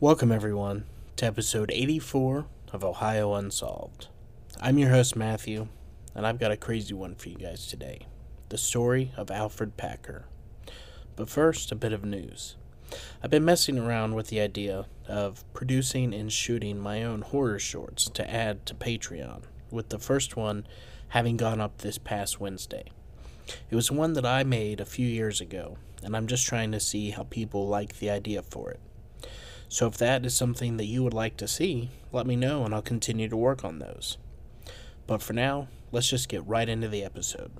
Welcome, everyone, to episode 84 of Ohio Unsolved. I'm your host, Matthew, and I've got a crazy one for you guys today the story of Alfred Packer. But first, a bit of news. I've been messing around with the idea of producing and shooting my own horror shorts to add to Patreon, with the first one having gone up this past Wednesday. It was one that I made a few years ago, and I'm just trying to see how people like the idea for it. So if that is something that you would like to see, let me know and I'll continue to work on those. But for now, let's just get right into the episode.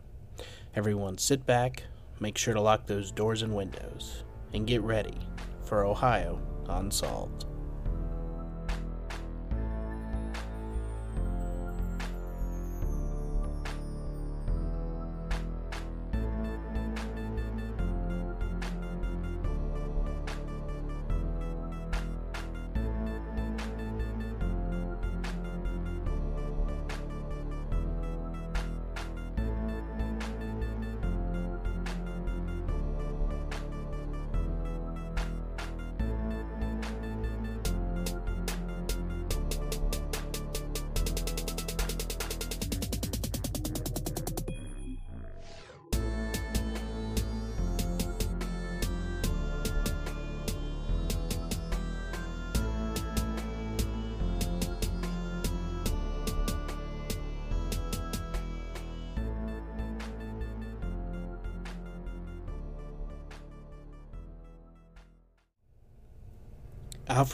Everyone sit back, make sure to lock those doors and windows, and get ready for Ohio Unsolved.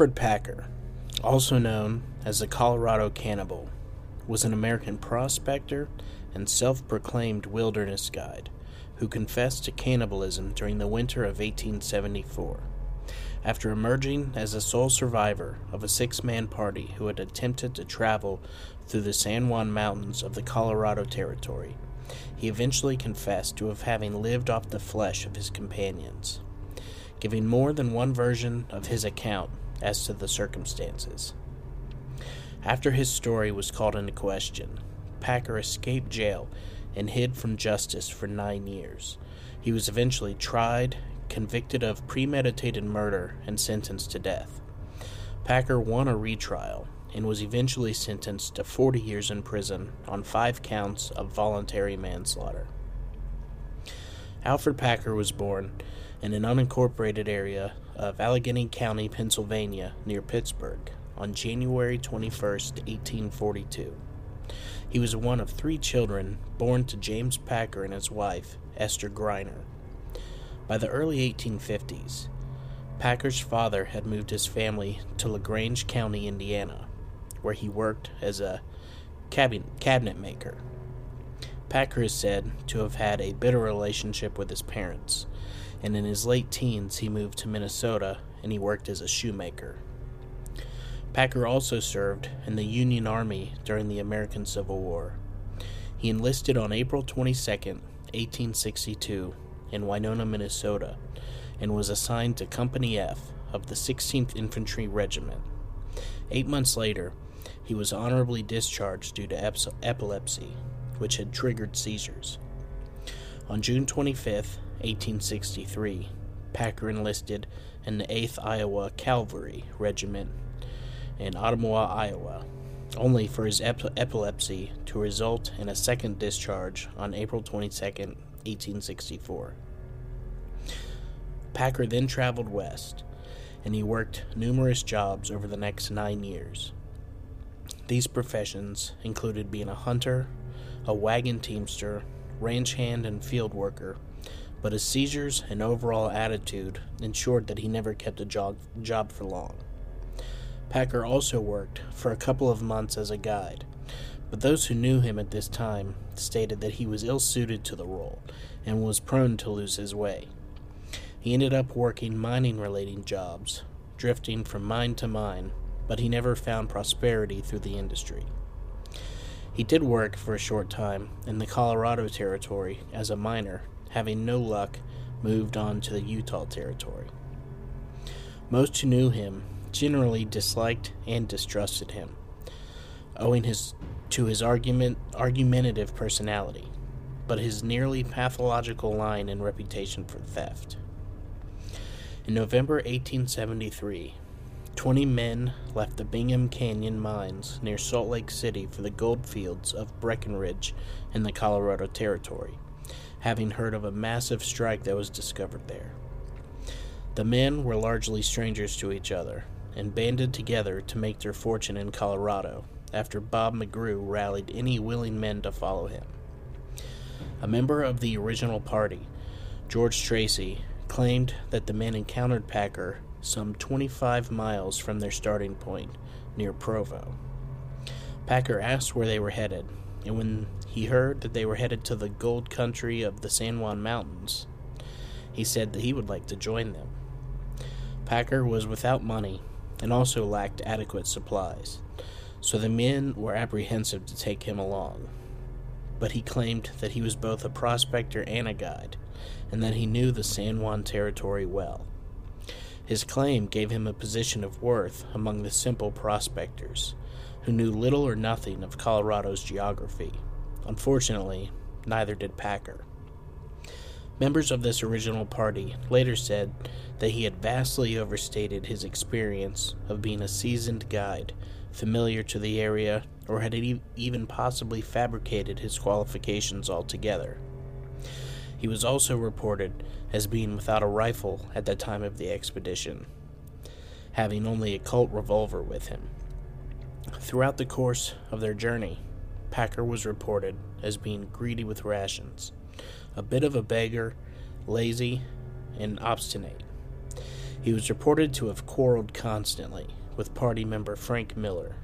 Alfred Packer, also known as the Colorado Cannibal, was an American prospector and self proclaimed wilderness guide who confessed to cannibalism during the winter of 1874. After emerging as the sole survivor of a six man party who had attempted to travel through the San Juan Mountains of the Colorado Territory, he eventually confessed to having lived off the flesh of his companions. Giving more than one version of his account, as to the circumstances. After his story was called into question, Packer escaped jail and hid from justice for nine years. He was eventually tried, convicted of premeditated murder, and sentenced to death. Packer won a retrial and was eventually sentenced to 40 years in prison on five counts of voluntary manslaughter. Alfred Packer was born in an unincorporated area of Allegheny County, Pennsylvania, near Pittsburgh, on January 21, 1842. He was one of three children born to James Packer and his wife, Esther Greiner. By the early 1850s, Packer's father had moved his family to LaGrange County, Indiana, where he worked as a cabinet maker. Packer is said to have had a bitter relationship with his parents, and in his late teens he moved to Minnesota and he worked as a shoemaker. Packer also served in the Union Army during the American Civil War. He enlisted on April 22, 1862, in Winona, Minnesota, and was assigned to Company F of the 16th Infantry Regiment. Eight months later, he was honorably discharged due to epilepsy, which had triggered seizures. On June 25, 1863, Packer enlisted in the 8th Iowa Cavalry Regiment in Ottumwa, Iowa, only for his ep- epilepsy to result in a second discharge on April 22, 1864. Packer then traveled west, and he worked numerous jobs over the next nine years. These professions included being a hunter, a wagon teamster, ranch hand, and field worker but his seizures and overall attitude ensured that he never kept a job, job for long. Packer also worked for a couple of months as a guide, but those who knew him at this time stated that he was ill suited to the role and was prone to lose his way. He ended up working mining related jobs, drifting from mine to mine, but he never found prosperity through the industry. He did work for a short time in the Colorado Territory as a miner having no luck, moved on to the Utah Territory. Most who knew him generally disliked and distrusted him, owing his to his argument argumentative personality, but his nearly pathological line and reputation for theft. In November 1873, Twenty men left the Bingham Canyon mines near Salt Lake City for the gold fields of Breckenridge in the Colorado Territory, having heard of a massive strike that was discovered there. The men were largely strangers to each other and banded together to make their fortune in Colorado after Bob McGrew rallied any willing men to follow him. A member of the original party, George Tracy, claimed that the men encountered Packer some 25 miles from their starting point near Provo. Packer asked where they were headed, and when he heard that they were headed to the gold country of the San Juan Mountains, he said that he would like to join them. Packer was without money and also lacked adequate supplies, so the men were apprehensive to take him along. But he claimed that he was both a prospector and a guide, and that he knew the San Juan territory well. His claim gave him a position of worth among the simple prospectors, who knew little or nothing of Colorado's geography. Unfortunately, neither did Packer. Members of this original party later said that he had vastly overstated his experience of being a seasoned guide, familiar to the area, or had even possibly fabricated his qualifications altogether. He was also reported as being without a rifle at the time of the expedition, having only a Colt revolver with him. Throughout the course of their journey, Packer was reported as being greedy with rations, a bit of a beggar, lazy, and obstinate. He was reported to have quarreled constantly with party member Frank Miller.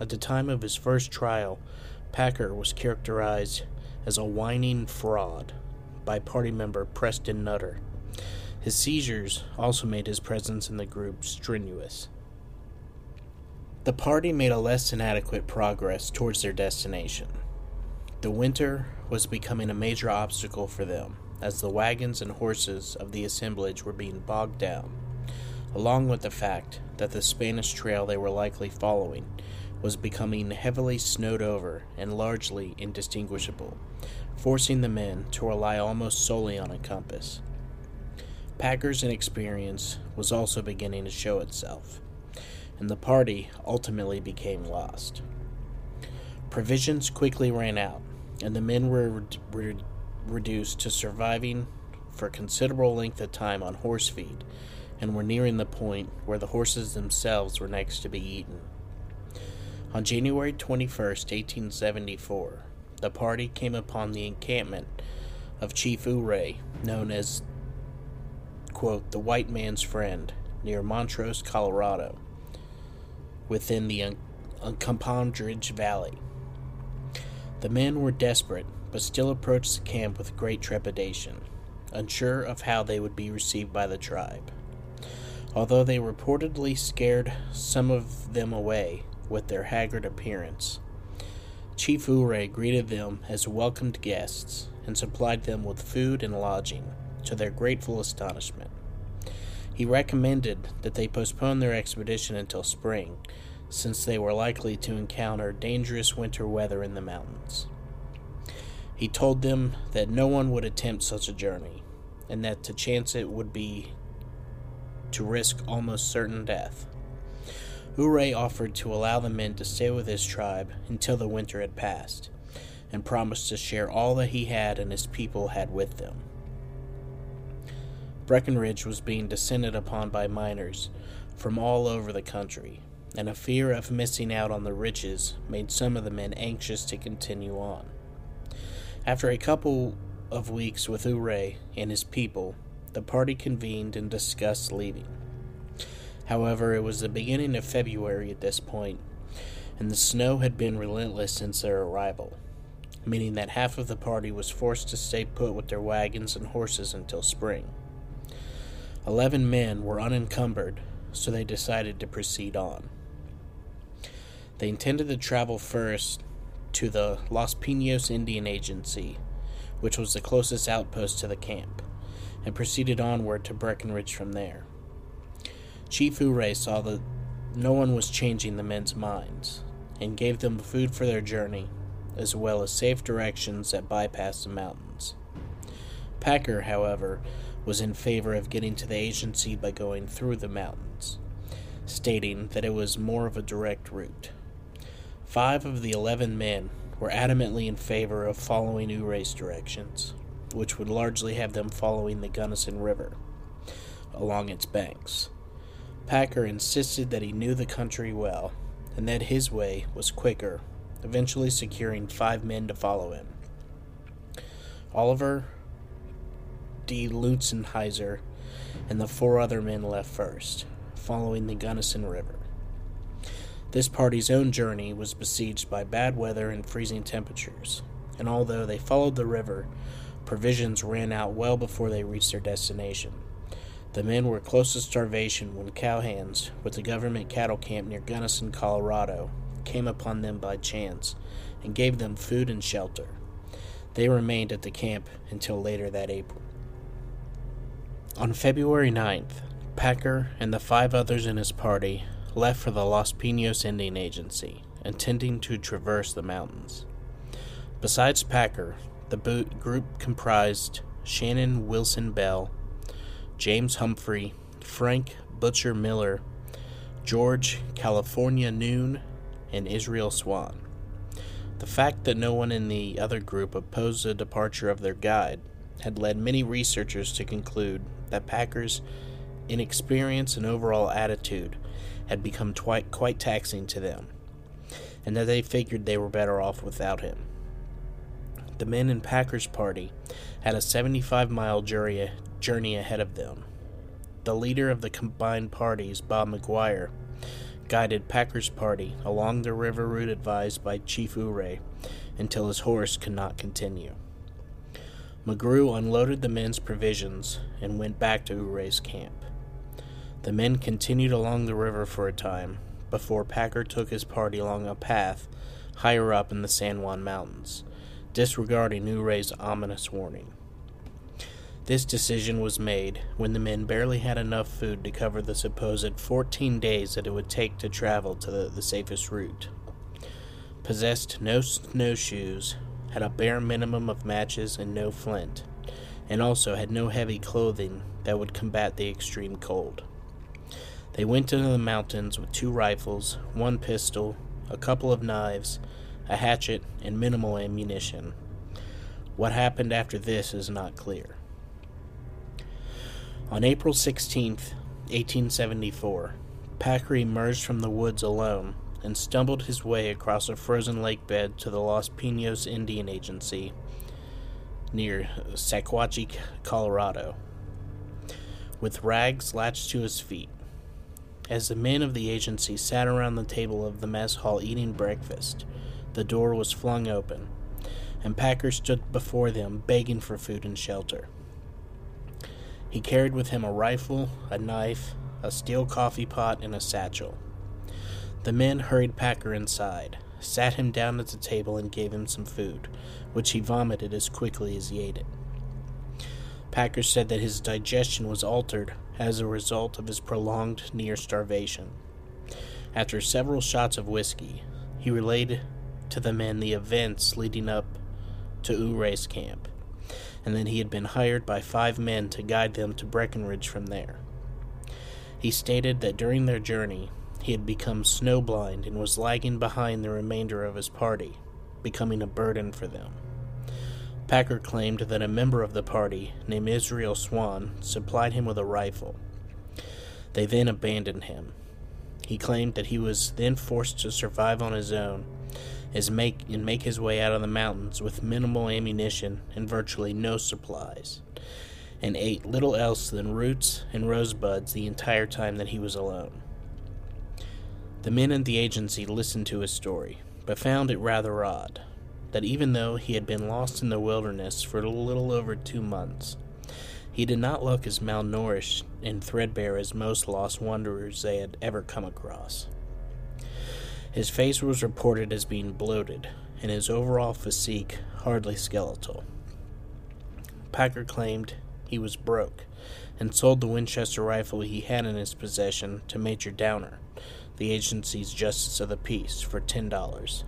At the time of his first trial, Packer was characterized as a whining fraud by party member Preston Nutter. His seizures also made his presence in the group strenuous. The party made a less than adequate progress towards their destination. The winter was becoming a major obstacle for them, as the wagons and horses of the assemblage were being bogged down, along with the fact that the Spanish trail they were likely following was becoming heavily snowed over and largely indistinguishable, forcing the men to rely almost solely on a compass. Packer's inexperience was also beginning to show itself, and the party ultimately became lost. Provisions quickly ran out, and the men were re- reduced to surviving for a considerable length of time on horse feed and were nearing the point where the horses themselves were next to be eaten. On January 21, 1874, the party came upon the encampment of Chief Ouray, known as, quote, the white man's friend, near Montrose, Colorado, within the Un- Valley. The men were desperate, but still approached the camp with great trepidation, unsure of how they would be received by the tribe. Although they reportedly scared some of them away with their haggard appearance, Chief Ouray greeted them as welcomed guests and supplied them with food and lodging, to their grateful astonishment. He recommended that they postpone their expedition until spring, since they were likely to encounter dangerous winter weather in the mountains. He told them that no one would attempt such a journey, and that to chance it would be to risk almost certain death. Ouray offered to allow the men to stay with his tribe until the winter had passed, and promised to share all that he had and his people had with them. Breckenridge was being descended upon by miners from all over the country, and a fear of missing out on the riches made some of the men anxious to continue on. After a couple of weeks with Ouray and his people, the party convened and discussed leaving. However, it was the beginning of February at this point, and the snow had been relentless since their arrival, meaning that half of the party was forced to stay put with their wagons and horses until spring. Eleven men were unencumbered, so they decided to proceed on. They intended to travel first to the Los Pinos Indian Agency, which was the closest outpost to the camp, and proceeded onward to Breckenridge from there. Chief Ouray saw that no one was changing the men's minds, and gave them food for their journey, as well as safe directions that bypassed the mountains. Packer, however, was in favor of getting to the agency by going through the mountains, stating that it was more of a direct route. Five of the eleven men were adamantly in favor of following Ouray's directions, which would largely have them following the Gunnison River along its banks. Packer insisted that he knew the country well and that his way was quicker, eventually securing five men to follow him. Oliver D. Lutzenheiser and the four other men left first, following the Gunnison River. This party's own journey was besieged by bad weather and freezing temperatures, and although they followed the river, provisions ran out well before they reached their destination. The men were close to starvation when cowhands, with the government cattle camp near Gunnison, Colorado, came upon them by chance and gave them food and shelter. They remained at the camp until later that April. On February 9th, Packer and the five others in his party left for the Los Pinos Indian Agency, intending to traverse the mountains. Besides Packer, the group comprised Shannon Wilson Bell, James Humphrey, Frank Butcher Miller, George California Noon, and Israel Swan. The fact that no one in the other group opposed the departure of their guide had led many researchers to conclude that Packer's inexperience and overall attitude had become quite, quite taxing to them, and that they figured they were better off without him. The men in Packer's party had a 75 mile journey ahead of them. The leader of the combined parties, Bob McGuire, guided Packer's party along the river route advised by Chief Ouray until his horse could not continue. McGrew unloaded the men's provisions and went back to Ouray's camp. The men continued along the river for a time before Packer took his party along a path higher up in the San Juan Mountains, disregarding Ouray's ominous warning. This decision was made when the men barely had enough food to cover the supposed 14 days that it would take to travel to the, the safest route. Possessed no snowshoes, had a bare minimum of matches and no flint, and also had no heavy clothing that would combat the extreme cold. They went into the mountains with two rifles, one pistol, a couple of knives, a hatchet, and minimal ammunition. What happened after this is not clear. On April 16, 1874, Packer emerged from the woods alone and stumbled his way across a frozen lake bed to the Los Pinos Indian Agency near Saguache, Colorado, with rags latched to his feet. As the men of the agency sat around the table of the mess hall eating breakfast, the door was flung open, and Packer stood before them begging for food and shelter. He carried with him a rifle, a knife, a steel coffee pot, and a satchel. The men hurried Packer inside, sat him down at the table, and gave him some food, which he vomited as quickly as he ate it. Packer said that his digestion was altered as a result of his prolonged near starvation. After several shots of whiskey, he relayed to the men the events leading up to Ouray's camp and that he had been hired by five men to guide them to Breckenridge from there. He stated that during their journey, he had become snowblind and was lagging behind the remainder of his party, becoming a burden for them. Packer claimed that a member of the party, named Israel Swan, supplied him with a rifle. They then abandoned him. He claimed that he was then forced to survive on his own is make and make his way out of the mountains with minimal ammunition and virtually no supplies, and ate little else than roots and rosebuds the entire time that he was alone. The men at the agency listened to his story, but found it rather odd that even though he had been lost in the wilderness for a little over two months, he did not look as malnourished and threadbare as most lost wanderers they had ever come across. His face was reported as being bloated, and his overall physique hardly skeletal. Packer claimed he was broke and sold the Winchester rifle he had in his possession to Major Downer, the agency's Justice of the Peace, for $10.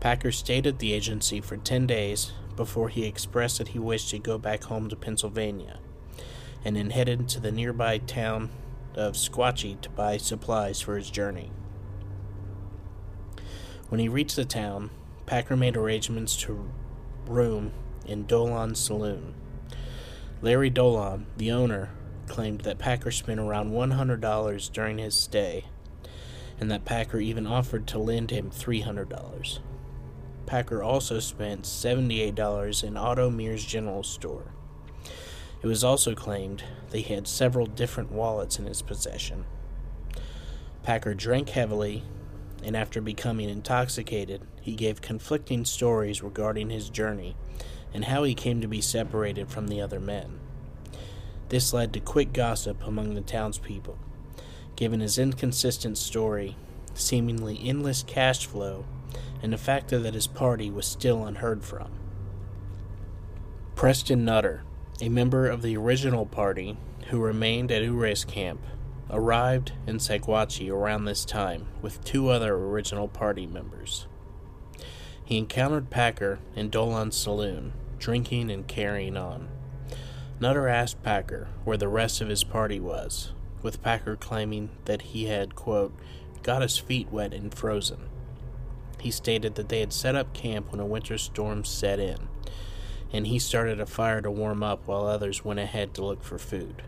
Packer stayed at the agency for 10 days before he expressed that he wished to go back home to Pennsylvania, and then headed to the nearby town of Saguache to buy supplies for his journey. When he reached the town, Packer made arrangements to room in Dolan's saloon. Larry Dolan, the owner, claimed that Packer spent around $100 during his stay, and that Packer even offered to lend him $300. Packer also spent $78 in Otto Mears General Store. It was also claimed that he had several different wallets in his possession. Packer drank heavily, and after becoming intoxicated, he gave conflicting stories regarding his journey and how he came to be separated from the other men. This led to quick gossip among the townspeople, given his inconsistent story, seemingly endless cash flow, and the fact that his party was still unheard from. Preston Nutter, a member of the original party who remained at Ouray's camp, arrived in Saguache around this time with two other original party members. He encountered Packer in Dolan's saloon, drinking and carrying on. Nutter asked Packer where the rest of his party was, with Packer claiming that he had, quote, got his feet wet and frozen. He stated that they had set up camp when a winter storm set in, and he started a fire to warm up while others went ahead to look for food.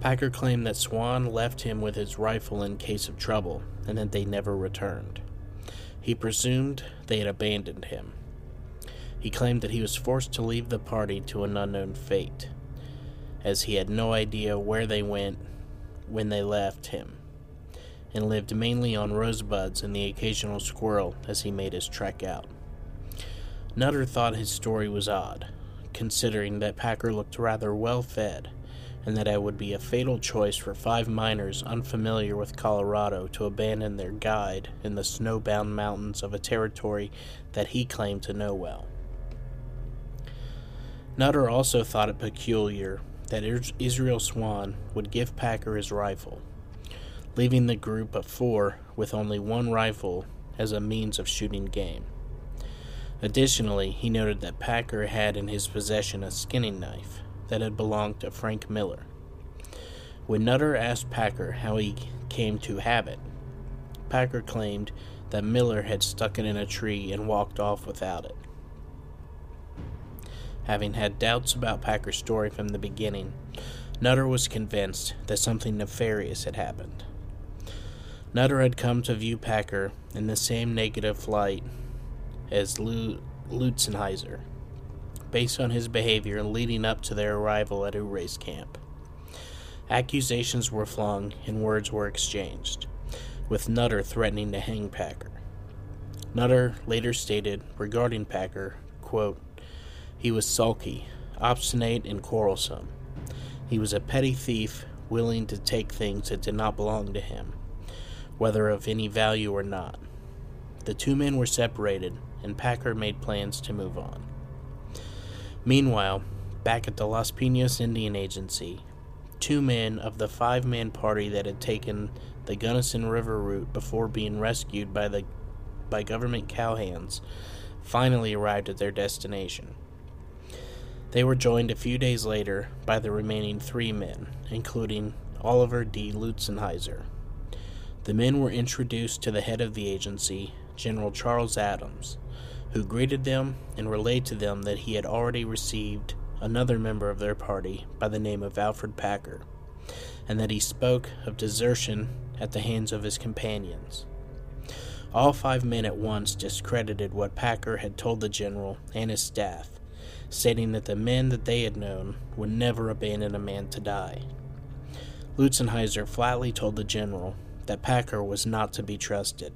Packer claimed that Swan left him with his rifle in case of trouble and that they never returned. He presumed they had abandoned him. He claimed that he was forced to leave the party to an unknown fate, as he had no idea where they went when they left him, and lived mainly on rosebuds and the occasional squirrel as he made his trek out. Nutter thought his story was odd, considering that Packer looked rather well fed and that it would be a fatal choice for five miners unfamiliar with Colorado to abandon their guide in the snowbound mountains of a territory that he claimed to know well. Nutter also thought it peculiar that Israel Swan would give Packer his rifle, leaving the group of four with only one rifle as a means of shooting game. Additionally, he noted that Packer had in his possession a skinning knife, that had belonged to Frank Miller. When Nutter asked Packer how he came to have it, Packer claimed that Miller had stuck it in a tree and walked off without it. Having had doubts about Packer's story from the beginning, Nutter was convinced that something nefarious had happened. Nutter had come to view Packer in the same negative light as Lutzenheiser based on his behavior leading up to their arrival at Ouray's camp. Accusations were flung and words were exchanged, with Nutter threatening to hang Packer. Nutter later stated regarding Packer, quote, he was sulky, obstinate, and quarrelsome. He was a petty thief, willing to take things that did not belong to him, whether of any value or not. The two men were separated, and Packer made plans to move on. Meanwhile, back at the Los Pinos Indian Agency, two men of the five man party that had taken the Gunnison River route before being rescued by the by government cowhands finally arrived at their destination. They were joined a few days later by the remaining three men, including Oliver D. Lutzenheiser. The men were introduced to the head of the agency, General Charles Adams, who greeted them and relayed to them that he had already received another member of their party by the name of Alfred Packer, and that he spoke of desertion at the hands of his companions. All five men at once discredited what Packer had told the general and his staff, stating that the men that they had known would never abandon a man to die. Lutzenheiser flatly told the general that Packer was not to be trusted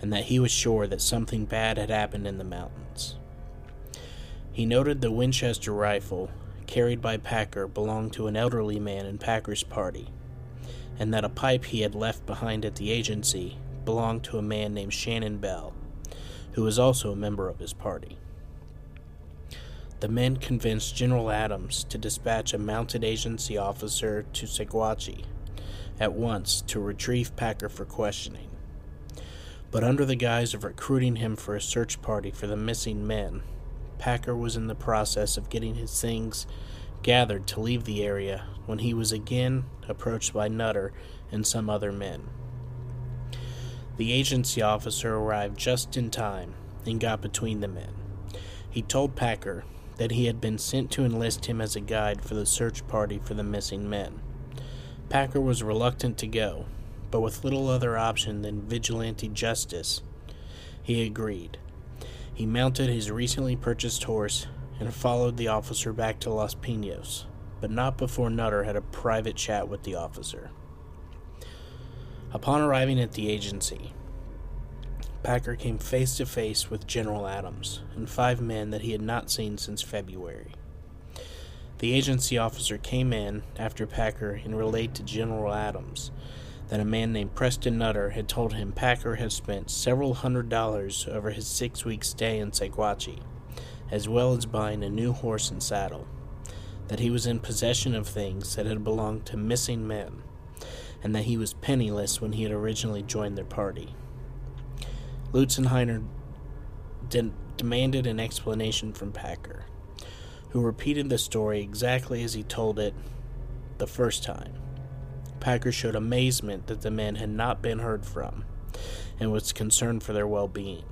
and that he was sure that something bad had happened in the mountains. He noted the Winchester rifle carried by Packer belonged to an elderly man in Packer's party, and that a pipe he had left behind at the agency belonged to a man named Shannon Bell, who was also a member of his party. The men convinced General Adams to dispatch a mounted agency officer to Saguache at once to retrieve Packer for questioning but under the guise of recruiting him for a search party for the missing men, Packer was in the process of getting his things gathered to leave the area when he was again approached by Nutter and some other men. The agency officer arrived just in time and got between the men. He told Packer that he had been sent to enlist him as a guide for the search party for the missing men. Packer was reluctant to go, but with little other option than vigilante justice, he agreed. He mounted his recently purchased horse and followed the officer back to Los Pinos, but not before Nutter had a private chat with the officer. Upon arriving at the agency, Packer came face to face with General Adams and five men that he had not seen since February. The agency officer came in after Packer and relayed to General Adams that a man named Preston Nutter had told him Packer had spent several hundred dollars over his six week stay in Saguache, as well as buying a new horse and saddle, that he was in possession of things that had belonged to missing men, and that he was penniless when he had originally joined their party. Lutzenheiser de- demanded an explanation from Packer, who repeated the story exactly as he told it the first time. Packer showed amazement that the men had not been heard from and was concerned for their well being.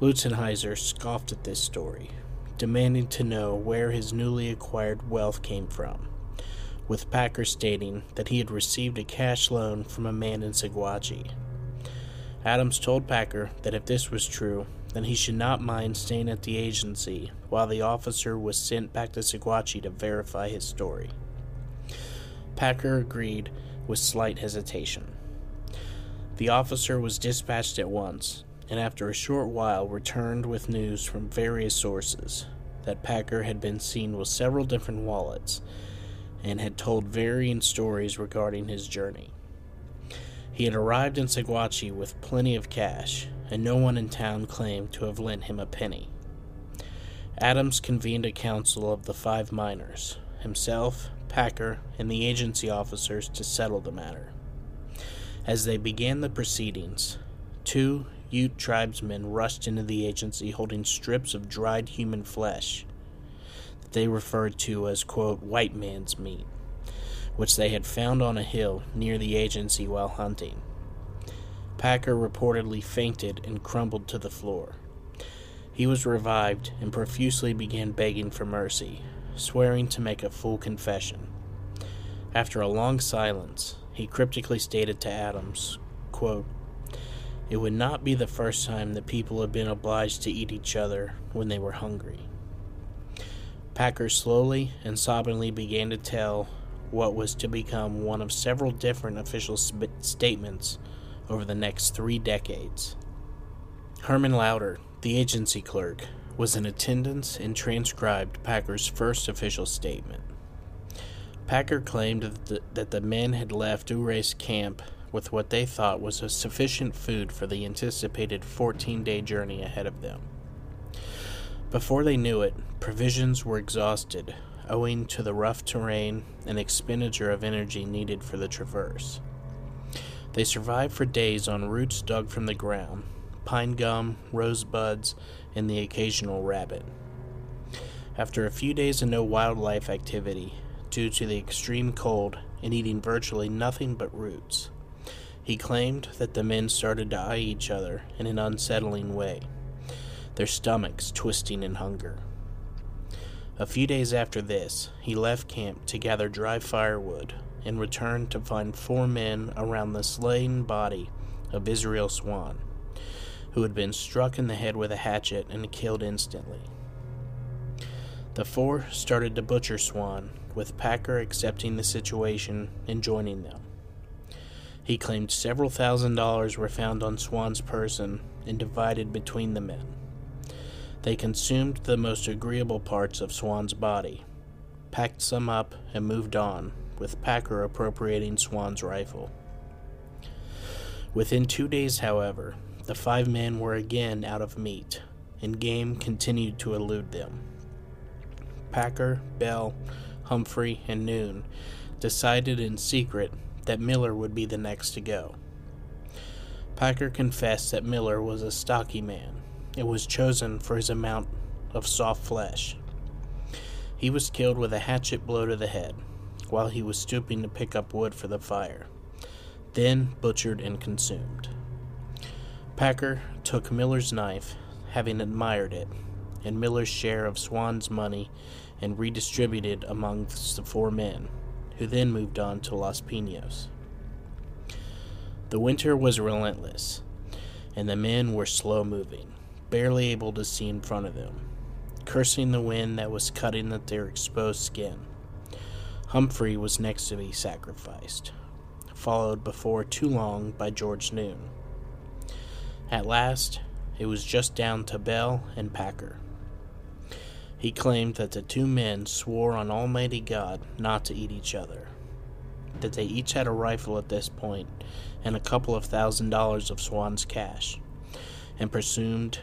Lutzenheiser scoffed at this story, demanding to know where his newly acquired wealth came from, with Packer stating that he had received a cash loan from a man in Saguache. Adams told Packer that if this was true, then he should not mind staying at the agency while the officer was sent back to Saguache to verify his story. Packer agreed with slight hesitation. The officer was dispatched at once, and after a short while returned with news from various sources that Packer had been seen with several different wallets and had told varying stories regarding his journey. He had arrived in Saguache with plenty of cash, and no one in town claimed to have lent him a penny. Adams convened a council of the five miners, himself, Packer, and the agency officers to settle the matter. As they began the proceedings, two Ute tribesmen rushed into the agency holding strips of dried human flesh that they referred to as, quote, white man's meat, which they had found on a hill near the agency while hunting. Packer reportedly fainted and crumbled to the floor. He was revived and profusely began begging for mercy, swearing to make a full confession. After a long silence, he cryptically stated to Adams, quote, It would not be the first time that people had been obliged to eat each other when they were hungry. Packer slowly and sobbingly began to tell what was to become one of several different official sp- statements over the next three decades. Herman Lauder, the agency clerk, was in attendance and transcribed Packer's first official statement. Packer claimed that the, that the men had left Ouray's camp with what they thought was a sufficient food for the anticipated 14 day journey ahead of them. Before they knew it, provisions were exhausted, owing to the rough terrain and expenditure of energy needed for the traverse. They survived for days on roots dug from the ground, pine gum, rosebuds, and the occasional rabbit. After a few days of no wildlife activity, due to the extreme cold and eating virtually nothing but roots, he claimed that the men started to eye each other in an unsettling way, their stomachs twisting in hunger. A few days after this, he left camp to gather dry firewood and returned to find four men around the slain body of Israel Swan who had been struck in the head with a hatchet and killed instantly. The four started to butcher Swan, with Packer accepting the situation and joining them. He claimed several thousand dollars were found on Swan's person and divided between the men. They consumed the most agreeable parts of Swan's body, packed some up, and moved on, with Packer appropriating Swan's rifle. Within two days, however, the five men were again out of meat, and game continued to elude them. Packer, Bell, Humphrey, and Noon decided in secret that Miller would be the next to go. Packer confessed that Miller was a stocky man and was chosen for his amount of soft flesh. He was killed with a hatchet blow to the head while he was stooping to pick up wood for the fire, then butchered and consumed. Packer took Miller's knife, having admired it, and Miller's share of Swan's money and redistributed amongst the four men, who then moved on to Los Pinos. The winter was relentless, and the men were slow moving, barely able to see in front of them, cursing the wind that was cutting at their exposed skin. Humphrey was next to be sacrificed, followed before too long by George Noon. At last, it was just down to Bell and Packer. He claimed that the two men swore on Almighty God not to eat each other, that they each had a rifle at this point and a couple of thousand dollars of Swan's cash, and presumed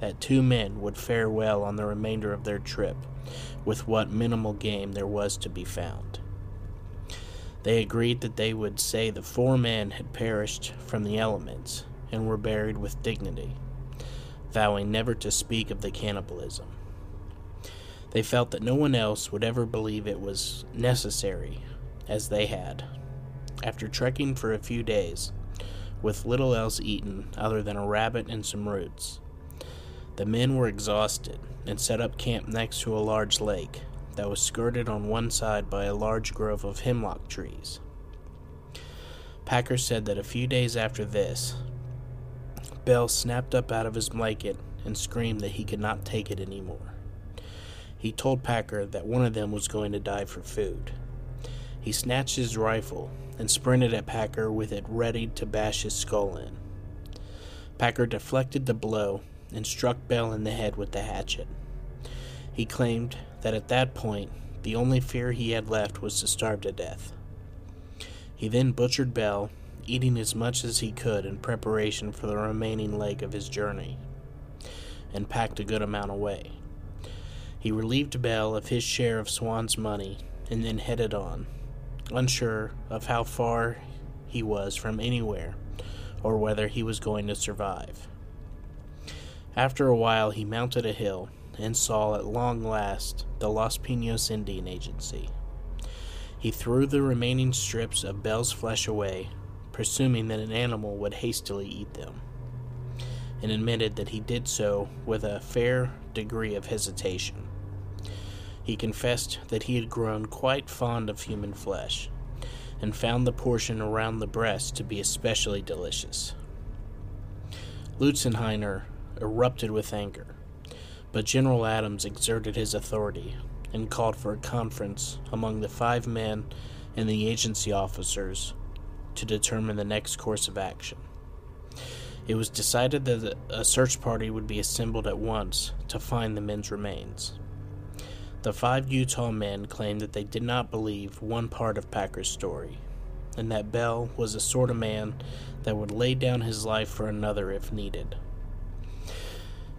that two men would fare well on the remainder of their trip with what minimal game there was to be found. They agreed that they would say the four men had perished from the elements and were buried with dignity, vowing never to speak of the cannibalism. They felt that no one else would ever believe it was necessary, as they had. After trekking for a few days, with little else eaten other than a rabbit and some roots, the men were exhausted and set up camp next to a large lake that was skirted on one side by a large grove of hemlock trees. Packer said that a few days after this, Bell snapped up out of his blanket and screamed that he could not take it anymore. He told Packer that one of them was going to die for food. He snatched his rifle and sprinted at Packer with it ready to bash his skull in. Packer deflected the blow and struck Bell in the head with the hatchet. He claimed that at that point, the only fear he had left was to starve to death. He then butchered Bell, eating as much as he could in preparation for the remaining leg of his journey, and packed a good amount away. He relieved Bell of his share of Swan's money and then headed on, unsure of how far he was from anywhere or whether he was going to survive. After a while, he mounted a hill and saw at long last the Los Pinos Indian Agency. He threw the remaining strips of Bell's flesh away, presuming that an animal would hastily eat them, and admitted that he did so with a fair degree of hesitation. He confessed that he had grown quite fond of human flesh, and found the portion around the breast to be especially delicious. Lutzenheiser erupted with anger, but General Adams exerted his authority and called for a conference among the five men and the agency officers to determine the next course of action. It was decided that a search party would be assembled at once to find the men's remains. The five Utah men claimed that they did not believe one part of Packer's story, and that Bell was the sort of man that would lay down his life for another if needed.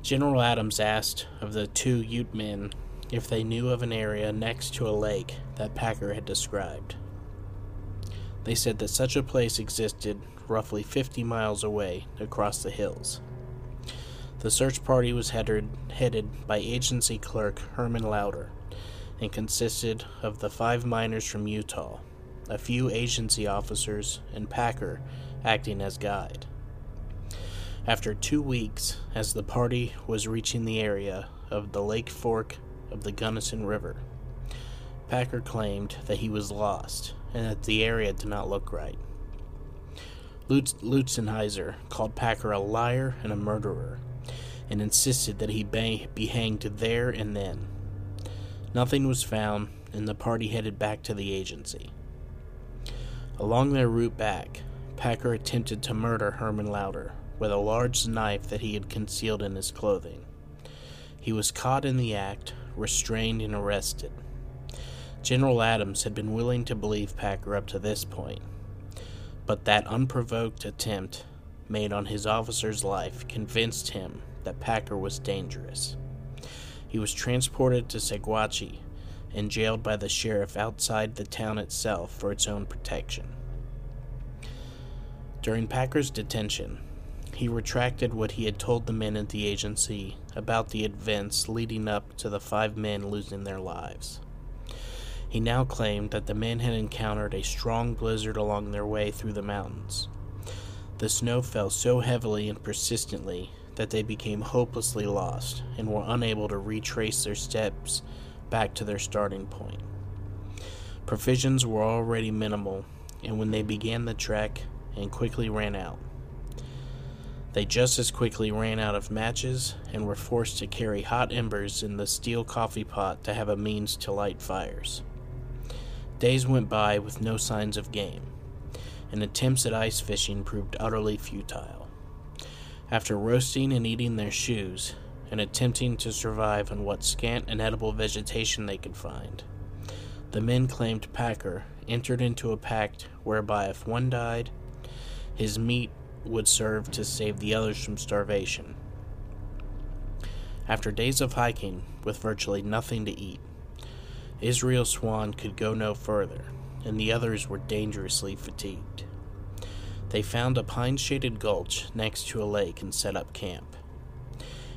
General Adams asked of the two Ute men if they knew of an area next to a lake that Packer had described. They said that such a place existed roughly 50 miles away across the hills. The search party was headed, headed by agency clerk Herman Lauder and consisted of the five miners from Utah, a few agency officers, and Packer acting as guide. After two weeks, as the party was reaching the area of the lake fork of the Gunnison River, Packer claimed that he was lost and that the area did not look right. Lutz- Lutzenheiser called Packer a liar and a murderer and insisted that he be hanged there and then. Nothing was found, and the party headed back to the agency. Along their route back, Packer attempted to murder Herman Lauder, with a large knife that he had concealed in his clothing. He was caught in the act, restrained, and arrested. General Adams had been willing to believe Packer up to this point, but that unprovoked attempt made on his officer's life convinced him that Packer was dangerous. He was transported to Saguache and jailed by the sheriff outside the town itself for its own protection. During Packer's detention, he retracted what he had told the men at the agency about the events leading up to the five men losing their lives. He now claimed that the men had encountered a strong blizzard along their way through the mountains. The snow fell so heavily and persistently that they became hopelessly lost and were unable to retrace their steps back to their starting point. Provisions were already minimal, and when they began the trek and quickly ran out, they just as quickly ran out of matches and were forced to carry hot embers in the steel coffee pot to have a means to light fires. Days went by with no signs of game, and attempts at ice fishing proved utterly futile. After roasting and eating their shoes, and attempting to survive on what scant and edible vegetation they could find, the men claimed Packer entered into a pact whereby if one died, his meat would serve to save the others from starvation. After days of hiking with virtually nothing to eat, Israel Swan could go no further, and the others were dangerously fatigued. They found a pine shaded gulch next to a lake and set up camp.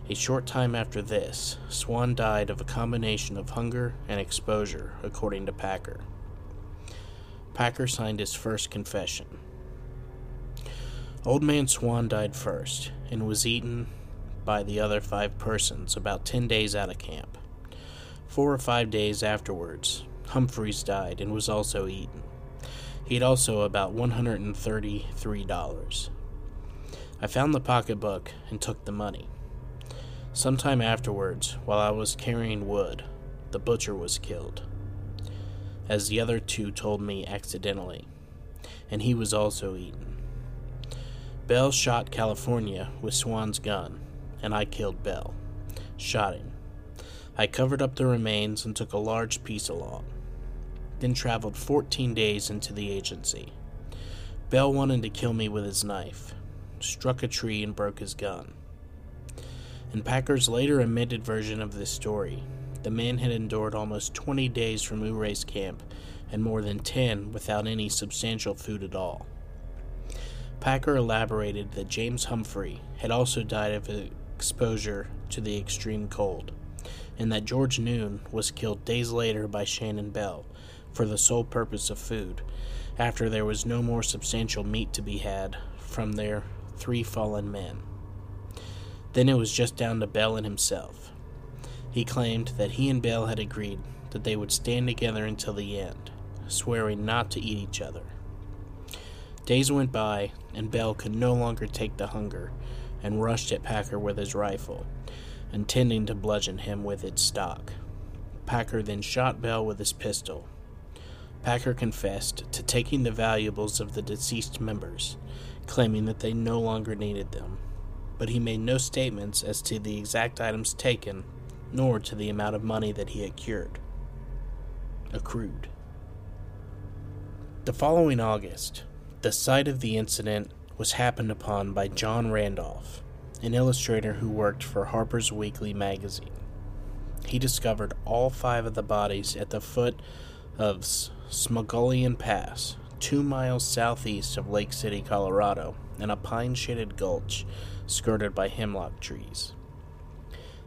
A short time after this, Swan died of a combination of hunger and exposure, according to Packer. Packer signed his first confession. Old Man Swan died first and was eaten by the other five persons about ten days out of camp. Four or five days afterwards, Humphreys died and was also eaten. He had also about $133. I found the pocketbook and took the money. Sometime afterwards, while I was carrying wood, the butcher was killed, as the other two told me accidentally, and he was also eaten. Bell shot California with Swan's gun, and I killed Bell. Shot him. I covered up the remains and took a large piece along. Then traveled 14 days into the agency. Bell wanted to kill me with his knife, struck a tree, and broke his gun. In Packer's later amended version of this story, the man had endured almost 20 days from Ouray's camp and more than 10 without any substantial food at all. Packer elaborated that James Humphrey had also died of exposure to the extreme cold, and that George Noon was killed days later by Shannon Bell for the sole purpose of food, after there was no more substantial meat to be had from their three fallen men. Then it was just down to Bell and himself. He claimed that he and Bell had agreed that they would stand together until the end, swearing not to eat each other. Days went by, and Bell could no longer take the hunger and rushed at Packer with his rifle, intending to bludgeon him with its stock. Packer then shot Bell with his pistol. Packer confessed to taking the valuables of the deceased members, claiming that they no longer needed them but he made no statements as to the exact items taken, nor to the amount of money that he had cured. Accrued. The following August, the site of the incident was happened upon by John Randolph, an illustrator who worked for Harper's Weekly magazine. He discovered all five of the bodies at the foot of Slumgullion Pass, two miles southeast of Lake City, Colorado, in a pine shaded gulch skirted by hemlock trees.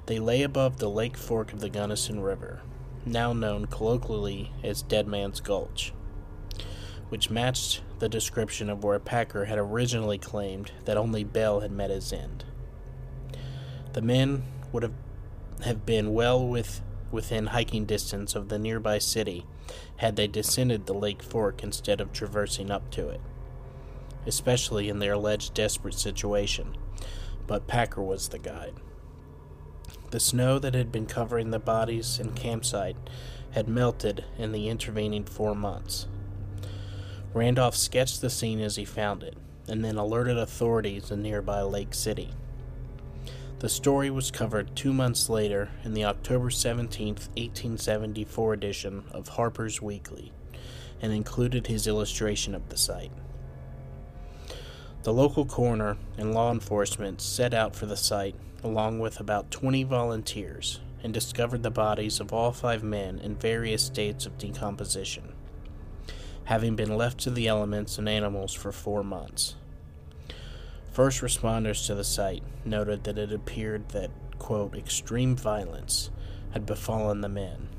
They lay above the lake fork of the Gunnison River, now known colloquially as Dead Man's Gulch, which matched the description of where Packer had originally claimed that only Bell had met his end. The men would have, have been well with, within hiking distance of the nearby city had they descended the lake fork instead of traversing up to it, especially in their alleged desperate situation but Packer was the guide. The snow that had been covering the bodies and campsite had melted in the intervening four months. Randolph sketched the scene as he found it, and then alerted authorities in nearby Lake City. The story was covered two months later in the October 17, 1874 edition of Harper's Weekly, and included his illustration of the site. The local coroner and law enforcement set out for the site along with about 20 volunteers and discovered the bodies of all five men in various states of decomposition, having been left to the elements and animals for four months. First responders to the site noted that it appeared that, quote, extreme violence had befallen the men,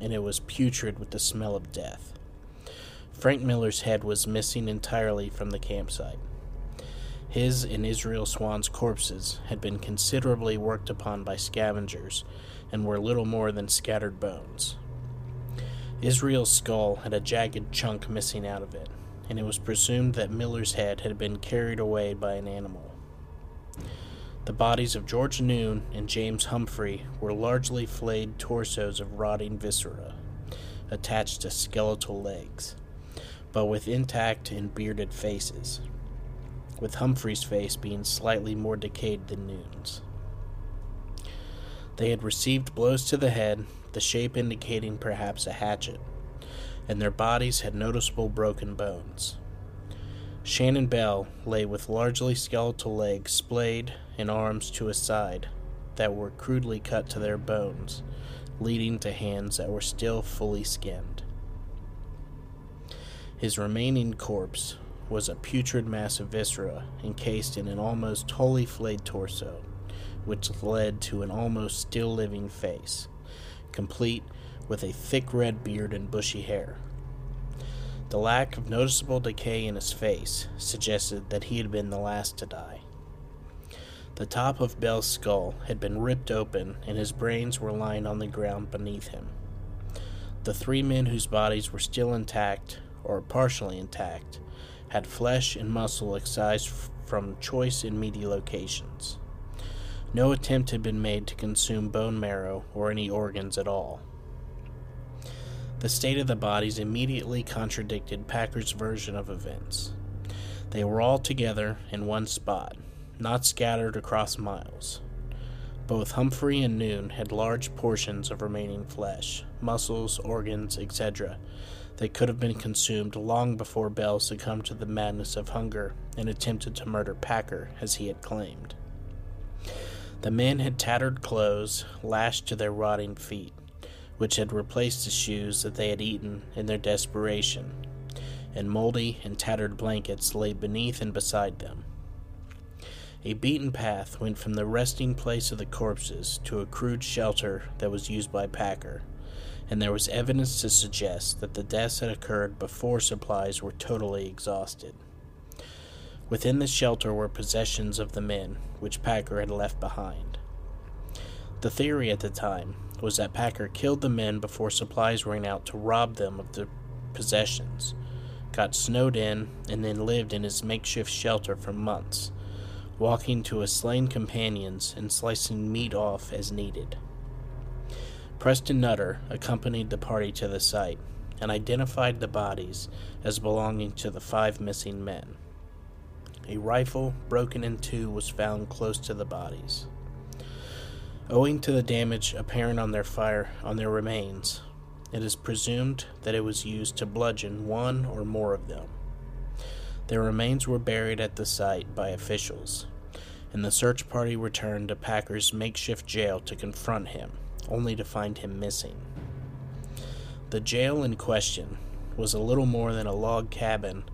and it was putrid with the smell of death. Frank Miller's head was missing entirely from the campsite. His and Israel Swan's corpses had been considerably worked upon by scavengers and were little more than scattered bones. Israel's skull had a jagged chunk missing out of it, and it was presumed that Miller's head had been carried away by an animal. The bodies of George Noon and James Humphrey were largely flayed torsos of rotting viscera, attached to skeletal legs, but with intact and bearded faces, with Humphrey's face being slightly more decayed than Noon's. They had received blows to the head, the shape indicating perhaps a hatchet, and their bodies had noticeable broken bones. Shannon Bell lay with largely skeletal legs splayed and arms to his side that were crudely cut to their bones, leading to hands that were still fully skinned. His remaining corpse was a putrid mass of viscera encased in an almost wholly flayed torso which led to an almost still living face, complete with a thick red beard and bushy hair. The lack of noticeable decay in his face suggested that he had been the last to die. The top of Bell's skull had been ripped open, and his brains were lying on the ground beneath him. The three men whose bodies were still intact, or partially intact, had flesh and muscle excised from choice and meaty locations. No attempt had been made to consume bone marrow or any organs at all. The state of the bodies immediately contradicted Packer's version of events. They were all together in one spot, not scattered across miles. Both Humphrey and Noon had large portions of remaining flesh, muscles, organs, etc., that could have been consumed long before Bell succumbed to the madness of hunger and attempted to murder Packer as he had claimed. The men had tattered clothes lashed to their rotting feet, which had replaced the shoes that they had eaten in their desperation, and moldy and tattered blankets lay beneath and beside them. A beaten path went from the resting place of the corpses to a crude shelter that was used by Packer, and there was evidence to suggest that the deaths had occurred before supplies were totally exhausted. Within the shelter were possessions of the men, which Packer had left behind. The theory at the time was that Packer killed the men before supplies ran out to rob them of their possessions, got snowed in, and then lived in his makeshift shelter for months, walking to his slain companions and slicing meat off as needed. Preston Nutter accompanied the party to the site and identified the bodies as belonging to the five missing men. A rifle, broken in two, was found close to the bodies. Owing to the damage apparent on their fire on their remains, it is presumed that it was used to bludgeon one or more of them. Their remains were buried at the site by officials, and the search party returned to Packer's makeshift jail to confront him, only to find him missing. The jail in question was a little more than a log cabin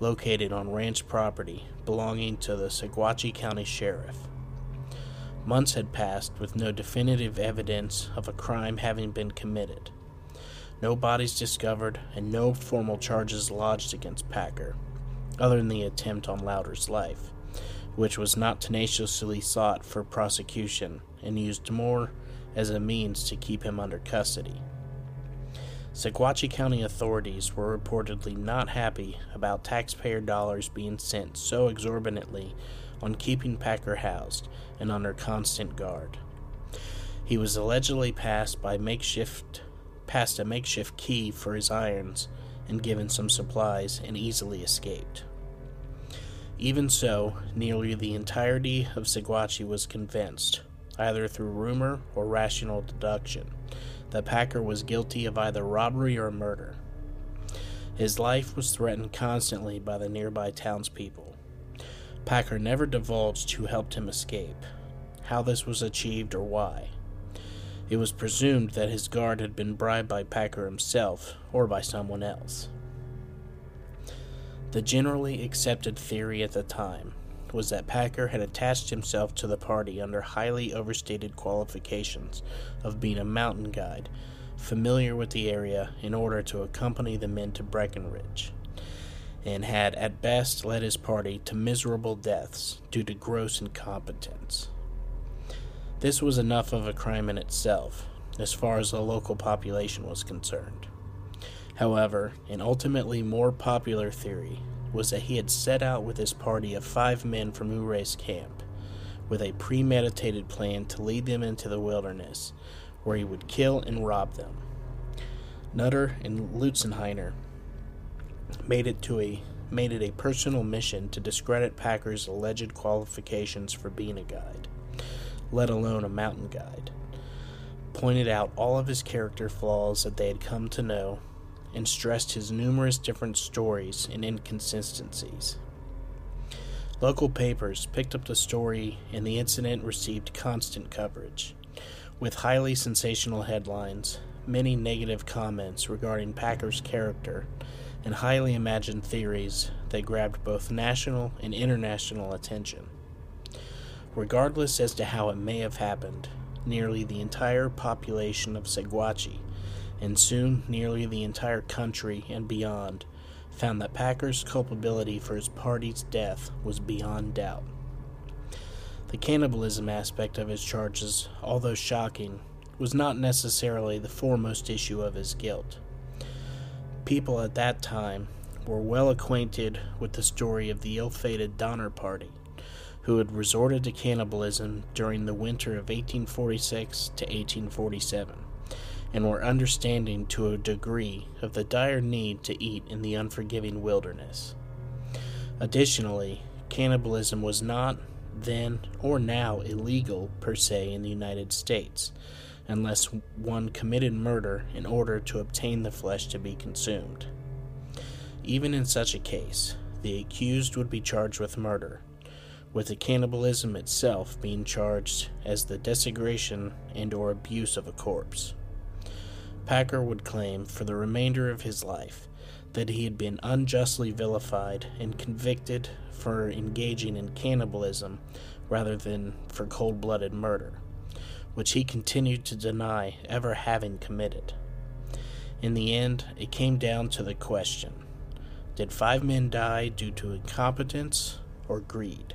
located on ranch property belonging to the Saguache County Sheriff. Months had passed with no definitive evidence of a crime having been committed. No bodies discovered and no formal charges lodged against Packer, other than the attempt on Louder's life, which was not tenaciously sought for prosecution and used more as a means to keep him under custody. Saguache County authorities were reportedly not happy about taxpayer dollars being sent so exorbitantly on keeping Packer housed and under constant guard. He was allegedly passed by makeshift passed a makeshift key for his irons and given some supplies and easily escaped. Even so, nearly the entirety of Saguache was convinced, either through rumor or rational deduction, that Packer was guilty of either robbery or murder. His life was threatened constantly by the nearby townspeople. Packer never divulged who helped him escape, how this was achieved, or why. It was presumed that his guard had been bribed by Packer himself or by someone else. The generally accepted theory at the time was that Packer had attached himself to the party under highly overstated qualifications of being a mountain guide, familiar with the area in order to accompany the men to Breckenridge, and had at best led his party to miserable deaths due to gross incompetence. This was enough of a crime in itself, as far as the local population was concerned. However, an ultimately more popular theory was that he had set out with his party of five men from Ouray's camp, with a premeditated plan to lead them into the wilderness, where he would kill and rob them. Nutter and Lutzenheiser made it to a made it a personal mission to discredit Packer's alleged qualifications for being a guide, let alone a mountain guide. Pointed out all of his character flaws that they had come to know and stressed his numerous different stories and inconsistencies. Local papers picked up the story, and the incident received constant coverage, with highly sensational headlines, many negative comments regarding Packer's character, and highly imagined theories that grabbed both national and international attention. Regardless as to how it may have happened, nearly the entire population of Saguache and soon nearly the entire country and beyond, found that Packer's culpability for his party's death was beyond doubt. The cannibalism aspect of his charges, although shocking, was not necessarily the foremost issue of his guilt. People at that time were well acquainted with the story of the ill fated Donner Party, who had resorted to cannibalism during the winter of 1846 to 1847 and were understanding to a degree of the dire need to eat in the unforgiving wilderness. Additionally, cannibalism was not then or now illegal per se in the United States, unless one committed murder in order to obtain the flesh to be consumed. Even in such a case, the accused would be charged with murder, with the cannibalism itself being charged as the desecration and or abuse of a corpse. Packer would claim for the remainder of his life that he had been unjustly vilified and convicted for engaging in cannibalism rather than for cold blooded murder, which he continued to deny ever having committed. In the end, it came down to the question Did five men die due to incompetence or greed?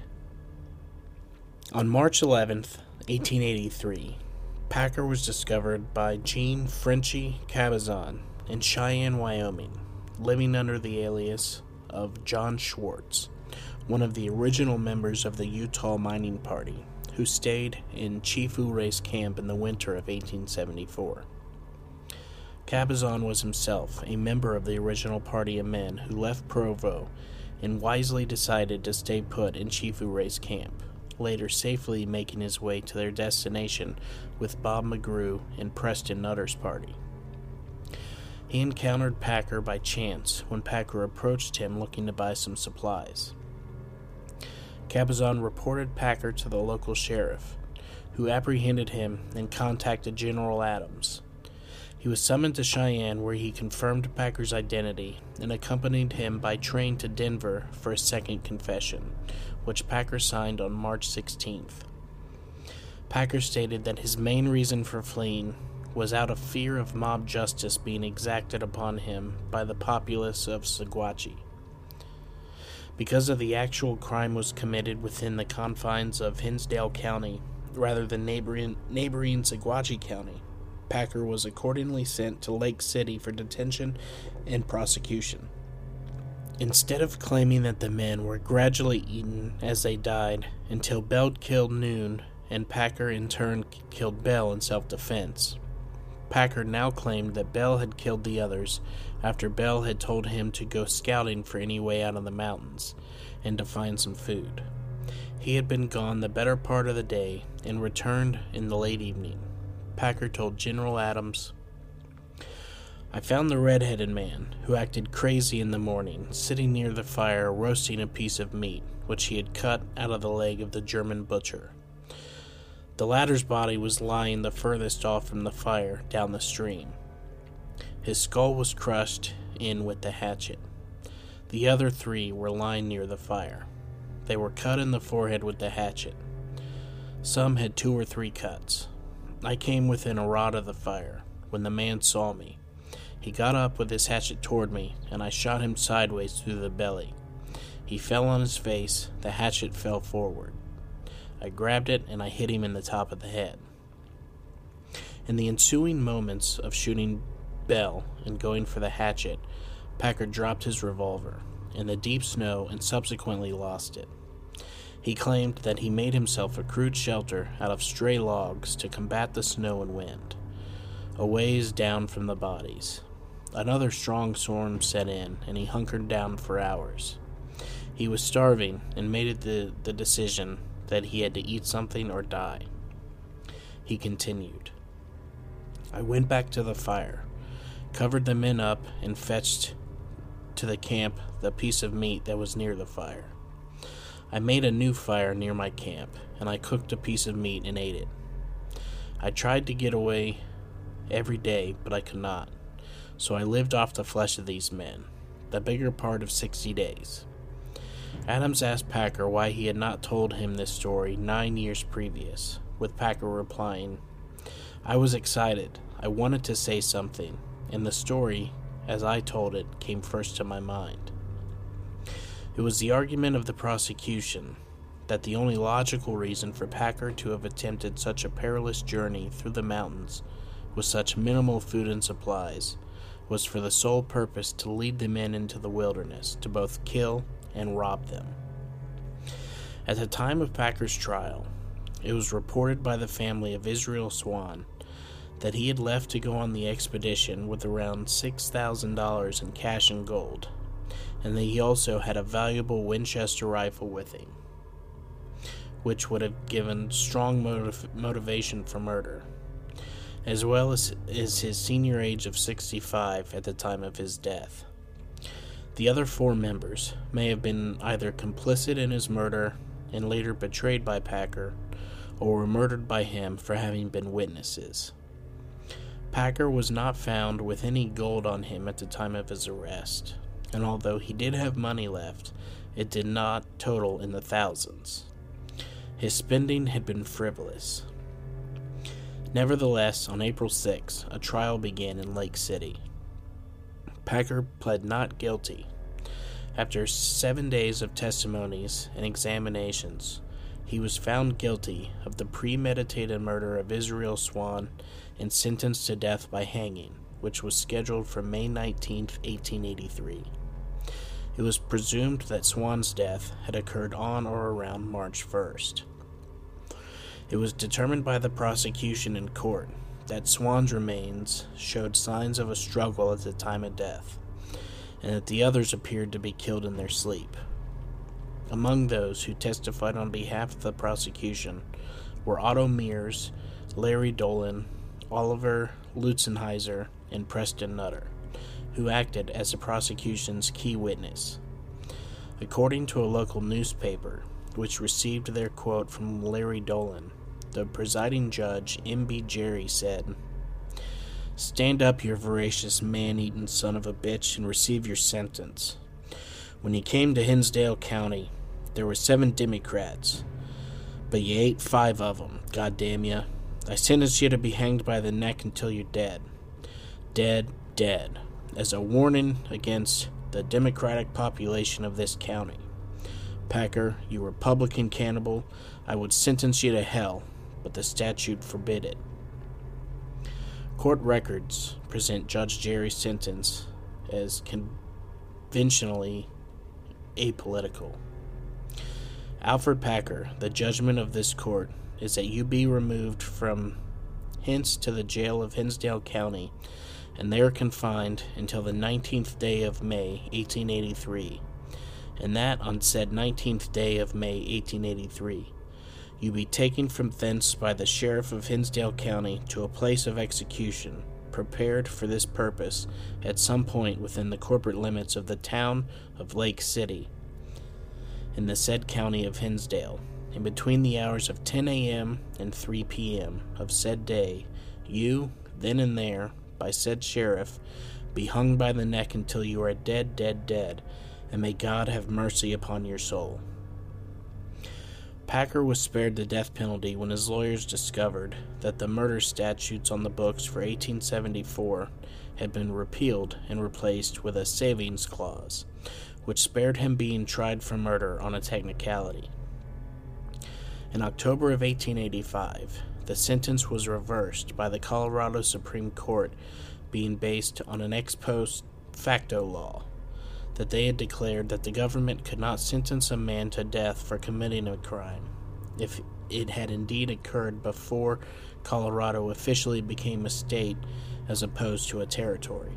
On March 11th, 1883, Packer was discovered by Jean Frenchy Cabazon in Cheyenne, Wyoming, living under the alias of John Schwartz, one of the original members of the Utah Mining Party, who stayed in Chief Ouray's camp in the winter of 1874. Cabazon was himself a member of the original party of men who left Provo and wisely decided to stay put in Chief Ouray's camp later safely making his way to their destination with Bob McGrew and Preston Nutter's party. He encountered Packer by chance when Packer approached him looking to buy some supplies. Cabazon reported Packer to the local sheriff, who apprehended him and contacted General Adams. He was summoned to Cheyenne, where he confirmed Packer's identity and accompanied him by train to Denver for a second confession, which Packer signed on March 16th. Packer stated that his main reason for fleeing was out of fear of mob justice being exacted upon him by the populace of Saguache. Because of the actual crime was committed within the confines of Hinsdale County rather than neighboring, neighboring Saguache County, Packer was accordingly sent to Lake City for detention and prosecution. Instead of claiming that the men were gradually eaten as they died until Bell killed Noon and Packer in turn killed Bell in self defense, Packer now claimed that Bell had killed the others after Bell had told him to go scouting for any way out of the mountains and to find some food. He had been gone the better part of the day and returned in the late evening. Packer told General Adams I found the red-headed man, who acted crazy in the morning, sitting near the fire roasting a piece of meat, which he had cut out of the leg of the German butcher. The latter's body was lying the furthest off from the fire, down the stream. His skull was crushed in with the hatchet. The other three were lying near the fire. They were cut in the forehead with the hatchet. Some had two or three cuts. I came within a rod of the fire when the man saw me. He got up with his hatchet toward me, and I shot him sideways through the belly. He fell on his face, the hatchet fell forward. I grabbed it and I hit him in the top of the head. In the ensuing moments of shooting Bell and going for the hatchet, Packer dropped his revolver in the deep snow and subsequently lost it. He claimed that he made himself a crude shelter out of stray logs to combat the snow and wind, a ways down from the bodies. Another strong storm set in, and he hunkered down for hours. He was starving and made it the, the decision that he had to eat something or die. He continued. I went back to the fire, covered the men up, and fetched to the camp the piece of meat that was near the fire. I made a new fire near my camp, and I cooked a piece of meat and ate it. I tried to get away every day, but I could not, so I lived off the flesh of these men, the bigger part of sixty days. Adams asked Packer why he had not told him this story nine years previous, with Packer replying, I was excited. I wanted to say something, and the story, as I told it, came first to my mind. It was the argument of the prosecution that the only logical reason for Packer to have attempted such a perilous journey through the mountains with such minimal food and supplies was for the sole purpose to lead the men into the wilderness to both kill and rob them. At the time of Packer's trial, it was reported by the family of Israel Swan that he had left to go on the expedition with around $6,000 in cash and gold, and that he also had a valuable Winchester rifle with him, which would have given strong motiv- motivation for murder, as well as, as his senior age of 65 at the time of his death. The other four members may have been either complicit in his murder and later betrayed by Packer, or were murdered by him for having been witnesses. Packer was not found with any gold on him at the time of his arrest, and although he did have money left, it did not total in the thousands. His spending had been frivolous. Nevertheless, on April 6, a trial began in Lake City. Packer pled not guilty. After seven days of testimonies and examinations, he was found guilty of the premeditated murder of Israel Swan and sentenced to death by hanging, which was scheduled for May 19, 1883. It was presumed that Swan's death had occurred on or around March 1st. It was determined by the prosecution in court that Swan's remains showed signs of a struggle at the time of death, and that the others appeared to be killed in their sleep. Among those who testified on behalf of the prosecution were Otto Mears, Larry Dolan, Oliver Lutzenheiser, and Preston Nutter, who acted as the prosecution's key witness. According to a local newspaper, which received their quote from Larry Dolan, the presiding judge, M.B. Gerry, said, Stand up, you voracious man eating son of a bitch, and receive your sentence. When you came to Hinsdale County, there were seven Democrats, but you ate five of them, God damn you. I sentence you to be hanged by the neck until you're dead. Dead, dead. As a warning against the Democratic population of this county. Packer, you Republican cannibal, I would sentence you to hell, but the statute forbid it. Court records present Judge Gerry's sentence as conventionally apolitical. Alfred Packer, the judgment of this court is that you be removed from hence to the jail of Hinsdale County, and there confined until the 19th day of May, 1883, and that on said 19th day of May, 1883, you be taken from thence by the sheriff of Hinsdale County to a place of execution, prepared for this purpose at some point within the corporate limits of the town of Lake City, in the said county of Hinsdale and between the hours of 10 a.m. and 3 p.m. of said day, you, then and there, by said sheriff, be hung by the neck until you are dead, dead, dead, and may God have mercy upon your soul. Packer was spared the death penalty when his lawyers discovered that the murder statutes on the books for 1874 had been repealed and replaced with a savings clause, which spared him being tried for murder on a technicality. In October of 1885, the sentence was reversed by the Colorado Supreme Court being based on an ex post facto law that they had declared that the government could not sentence a man to death for committing a crime if it had indeed occurred before Colorado officially became a state as opposed to a territory.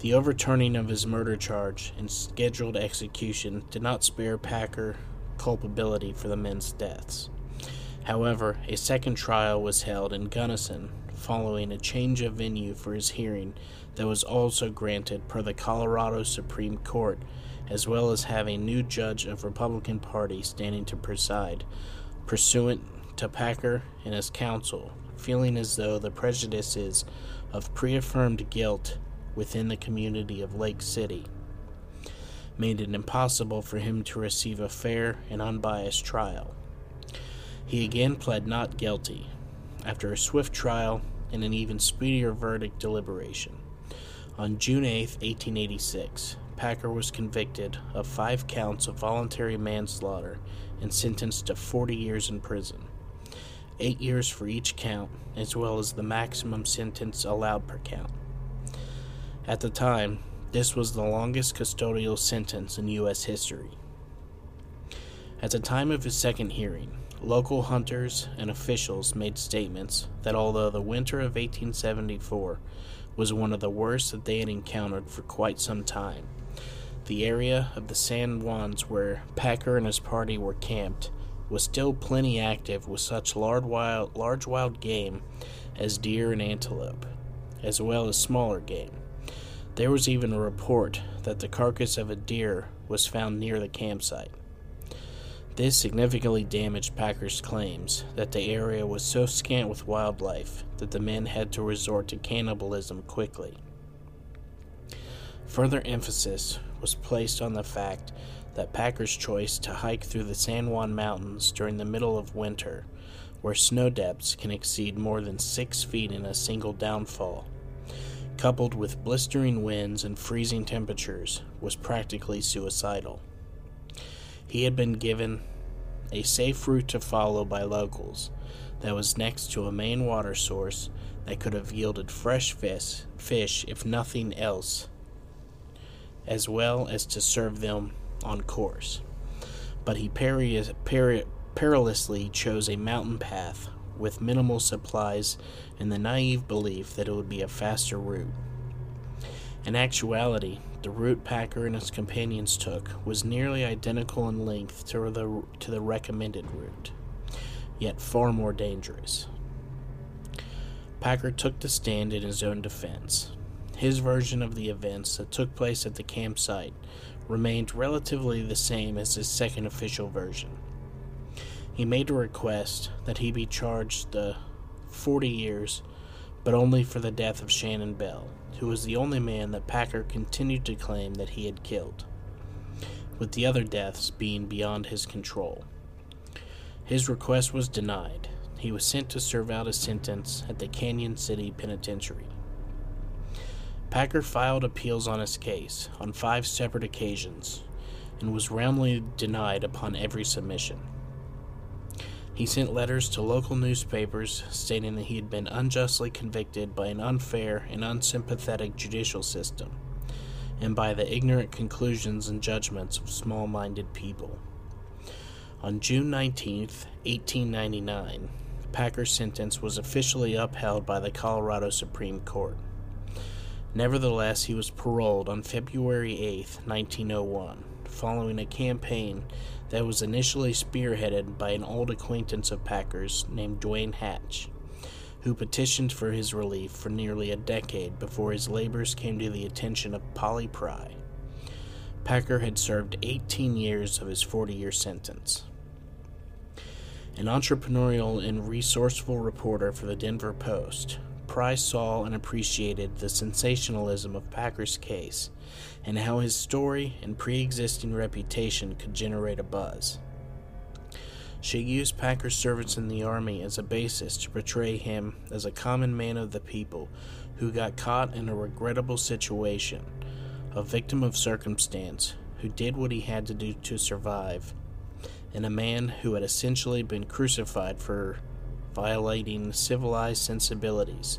The overturning of his murder charge and scheduled execution did not spare Packer culpability for the men's deaths. However, a second trial was held in Gunnison following a change of venue for his hearing that was also granted per the Colorado Supreme Court, as well as having a new judge of Republican Party standing to preside, pursuant to Packer and his counsel, feeling as though the prejudices of preaffirmed guilt within the community of Lake City made it impossible for him to receive a fair and unbiased trial. He again pled not guilty, after a swift trial and an even speedier verdict deliberation. On June 8, 1886, Packer was convicted of five counts of voluntary manslaughter and sentenced to 40 years in prison, eight years for each count, as well as the maximum sentence allowed per count. At the time, this was the longest custodial sentence in U.S. history. At the time of his second hearing, local hunters and officials made statements that although the winter of 1874 was one of the worst that they had encountered for quite some time, the area of the San Juans where Packer and his party were camped was still plenty active with such large wild, large wild game as deer and antelope, as well as smaller game. There was even a report that the carcass of a deer was found near the campsite. This significantly damaged Packer's claims that the area was so scant with wildlife that the men had to resort to cannibalism quickly. Further emphasis was placed on the fact that Packer's choice to hike through the San Juan Mountains during the middle of winter, where snow depths can exceed more than six feet in a single downfall, coupled with blistering winds and freezing temperatures, was practically suicidal. He had been given a safe route to follow by locals that was next to a main water source that could have yielded fresh fish, fish if nothing else, as well as to serve them on course. But he peri- peri- perilously chose a mountain path with minimal supplies in the naive belief that it would be a faster route. In actuality, the route Packer and his companions took was nearly identical in length to the, to the recommended route, yet far more dangerous. Packer took the stand in his own defense. His version of the events that took place at the campsite remained relatively the same as his second official version. He made a request that he be charged the 40 years, but only for the death of Shannon Bell, who was the only man that Packer continued to claim that he had killed, with the other deaths being beyond his control. His request was denied. He was sent to serve out a sentence at the Cañon City Penitentiary. Packer filed appeals on his case on five separate occasions and was roundly denied upon every submission. He sent letters to local newspapers stating that he had been unjustly convicted by an unfair and unsympathetic judicial system, and by the ignorant conclusions and judgments of small minded people. On June 19, 1899, Packer's sentence was officially upheld by the Colorado Supreme Court. Nevertheless, he was paroled on February 8, 1901, following a campaign that was initially spearheaded by an old acquaintance of Packer's named Dwayne Hatch, who petitioned for his relief for nearly a decade before his labors came to the attention of Polly Pry. Packer had served 18 years of his 40 year sentence. An entrepreneurial and resourceful reporter for the Denver Post, Pry saw and appreciated the sensationalism of Packer's case and how his story and pre existing reputation could generate a buzz. She used Packer's service in the army as a basis to portray him as a common man of the people who got caught in a regrettable situation, a victim of circumstance who did what he had to do to survive, and a man who had essentially been crucified for violating civilized sensibilities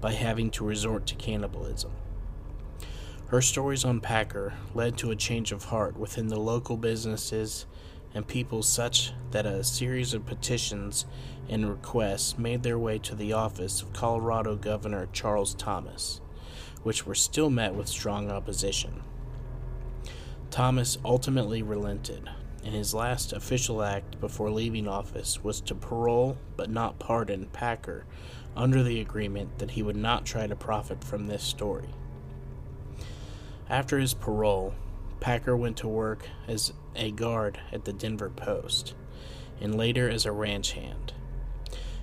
by having to resort to cannibalism. Her stories on Packer led to a change of heart within the local businesses and people such that a series of petitions and requests made their way to the office of Colorado Governor Charles Thomas, which were still met with strong opposition. Thomas ultimately relented, and his last official act before leaving office was to parole but not pardon Packer under the agreement that he would not try to profit from this story. After his parole, Packer went to work as a guard at the Denver Post and later as a ranch hand.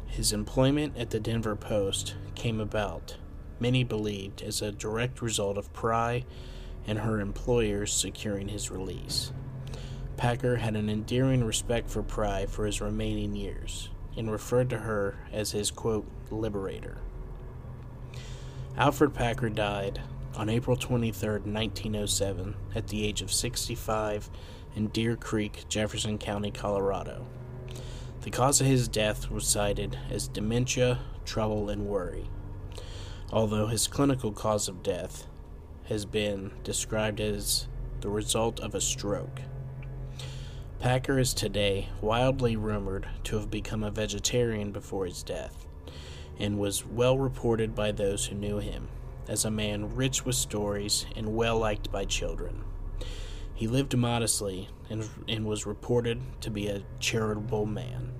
His employment at the Denver Post came about, many believed, as a direct result of Pry and her employers securing his release. Packer had an endearing respect for Pry for his remaining years and referred to her as his quote, liberator. Alfred Packer died on April 23, 1907, at the age of 65 in Deer Creek, Jefferson County, Colorado. The cause of his death was cited as dementia, trouble, and worry, although his clinical cause of death has been described as the result of a stroke. Packer is today wildly rumored to have become a vegetarian before his death, and was well reported by those who knew him as a man rich with stories and well liked by children. He lived modestly and, and was reported to be a charitable man.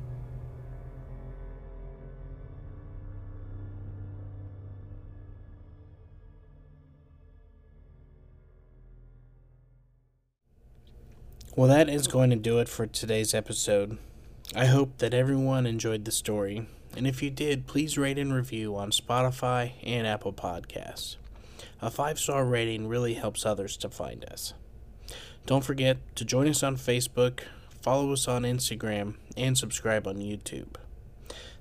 Well, that is going to do it for today's episode. I hope that everyone enjoyed the story, and if you did, please rate and review on Spotify and Apple Podcasts. A five star rating really helps others to find us. Don't forget to join us on Facebook, follow us on Instagram, and subscribe on YouTube.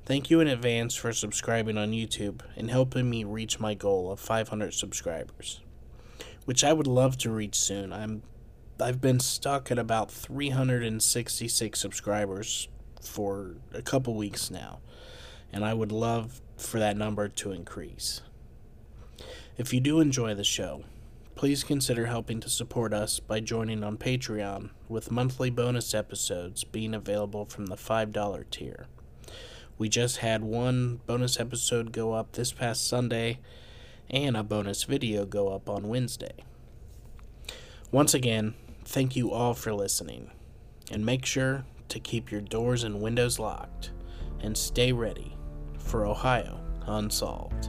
Thank you in advance for subscribing on YouTube and helping me reach my goal of 500 subscribers, which I would love to reach soon. I'm I've been stuck at about 366 subscribers for a couple weeks now, and I would love for that number to increase. If you do enjoy the show, please consider helping to support us by joining on Patreon, with monthly bonus episodes being available from the $5 tier. We just had one bonus episode go up this past Sunday, and a bonus video go up on Wednesday. Once again, Thank you all for listening, and make sure to keep your doors and windows locked and stay ready for Ohio Unsolved.